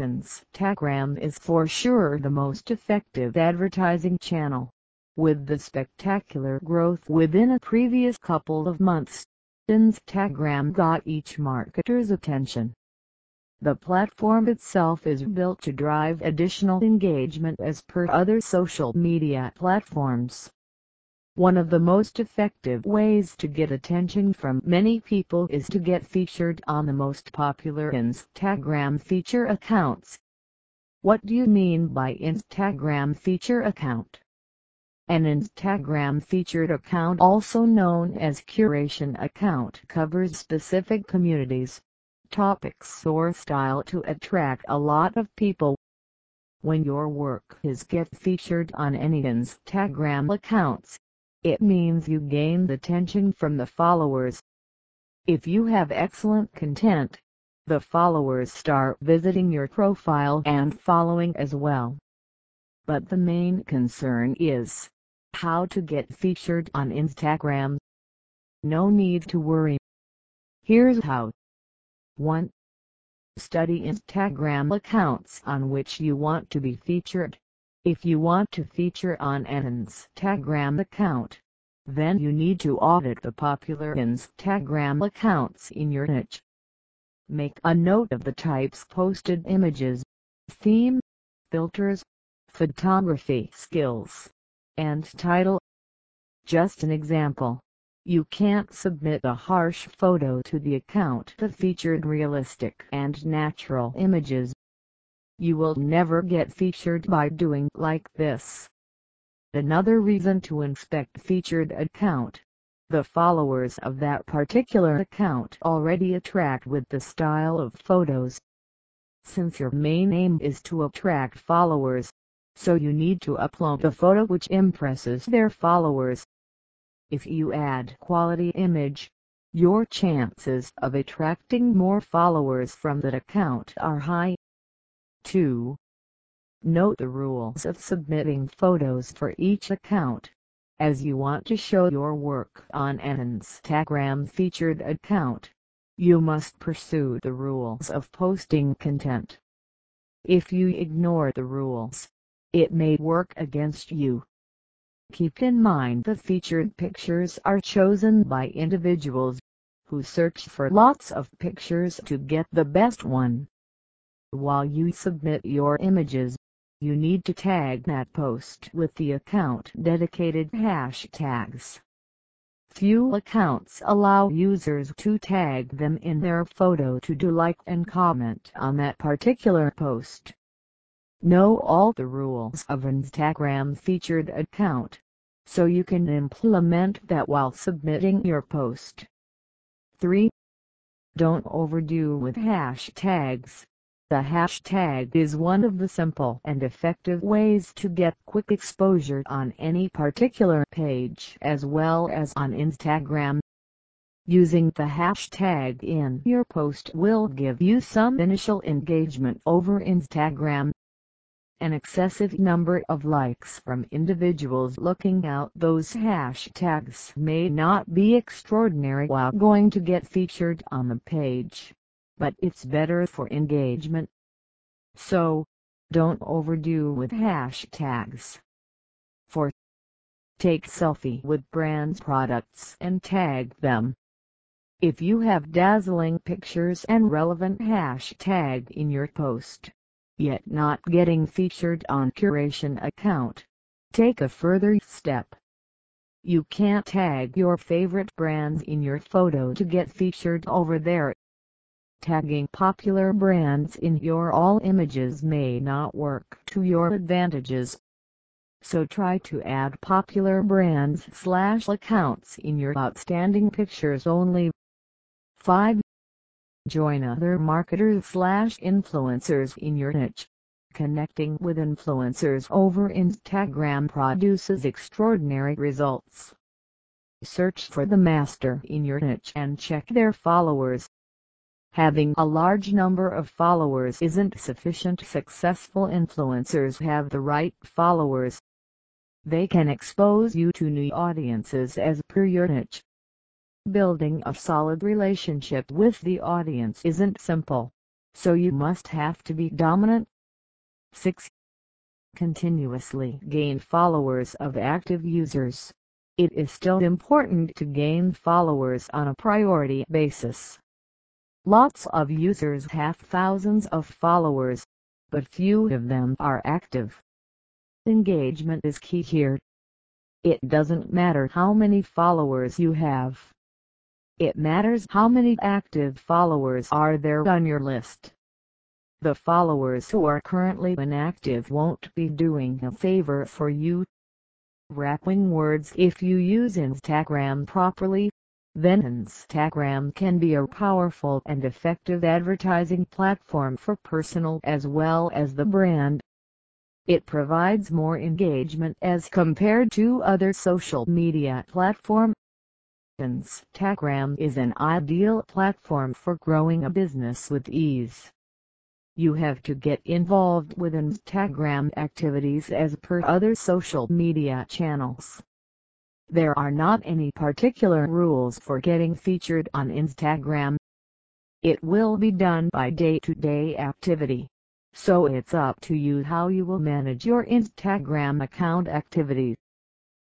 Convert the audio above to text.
Instagram is for sure the most effective advertising channel. With the spectacular growth within a previous couple of months, Instagram got each marketer's attention. The platform itself is built to drive additional engagement as per other social media platforms. One of the most effective ways to get attention from many people is to get featured on the most popular Instagram feature accounts. What do you mean by Instagram feature account? An Instagram featured account also known as curation account covers specific communities, topics or style to attract a lot of people. When your work is get featured on any Instagram accounts, it means you gain the attention from the followers. If you have excellent content, the followers start visiting your profile and following as well. But the main concern is how to get featured on Instagram. No need to worry. Here's how. 1. Study Instagram accounts on which you want to be featured. If you want to feature on an Instagram account, then you need to audit the popular Instagram accounts in your niche. Make a note of the types posted images, theme, filters, photography skills, and title. Just an example. You can't submit a harsh photo to the account that featured realistic and natural images you will never get featured by doing like this. Another reason to inspect featured account. The followers of that particular account already attract with the style of photos. Since your main aim is to attract followers, so you need to upload a photo which impresses their followers. If you add quality image, your chances of attracting more followers from that account are high. 2. Note the rules of submitting photos for each account. As you want to show your work on an Instagram featured account, you must pursue the rules of posting content. If you ignore the rules, it may work against you. Keep in mind the featured pictures are chosen by individuals who search for lots of pictures to get the best one. While you submit your images, you need to tag that post with the account dedicated hashtags. Few accounts allow users to tag them in their photo to do like and comment on that particular post. Know all the rules of Instagram featured account, so you can implement that while submitting your post. 3. Don't overdo with hashtags. The hashtag is one of the simple and effective ways to get quick exposure on any particular page as well as on Instagram. Using the hashtag in your post will give you some initial engagement over Instagram. An excessive number of likes from individuals looking out those hashtags may not be extraordinary while going to get featured on the page but it's better for engagement. So, don't overdo with hashtags. 4. Take selfie with brands products and tag them. If you have dazzling pictures and relevant hashtag in your post, yet not getting featured on curation account, take a further step. You can't tag your favorite brands in your photo to get featured over there Tagging popular brands in your all images may not work to your advantages. So try to add popular brands slash accounts in your outstanding pictures only. 5. Join other marketers slash influencers in your niche. Connecting with influencers over Instagram produces extraordinary results. Search for the master in your niche and check their followers. Having a large number of followers isn't sufficient successful influencers have the right followers. They can expose you to new audiences as per your niche. Building a solid relationship with the audience isn't simple. so you must have to be dominant. 6. Continuously gain followers of active users. It is still important to gain followers on a priority basis. Lots of users have thousands of followers, but few of them are active. Engagement is key here. It doesn't matter how many followers you have. It matters how many active followers are there on your list. The followers who are currently inactive won't be doing a favor for you. Wrapping words If you use Instagram properly, then Instagram can be a powerful and effective advertising platform for personal as well as the brand. It provides more engagement as compared to other social media platforms. Instagram is an ideal platform for growing a business with ease. You have to get involved with Instagram activities as per other social media channels. There are not any particular rules for getting featured on Instagram. It will be done by day-to-day -day activity. So it's up to you how you will manage your Instagram account activity.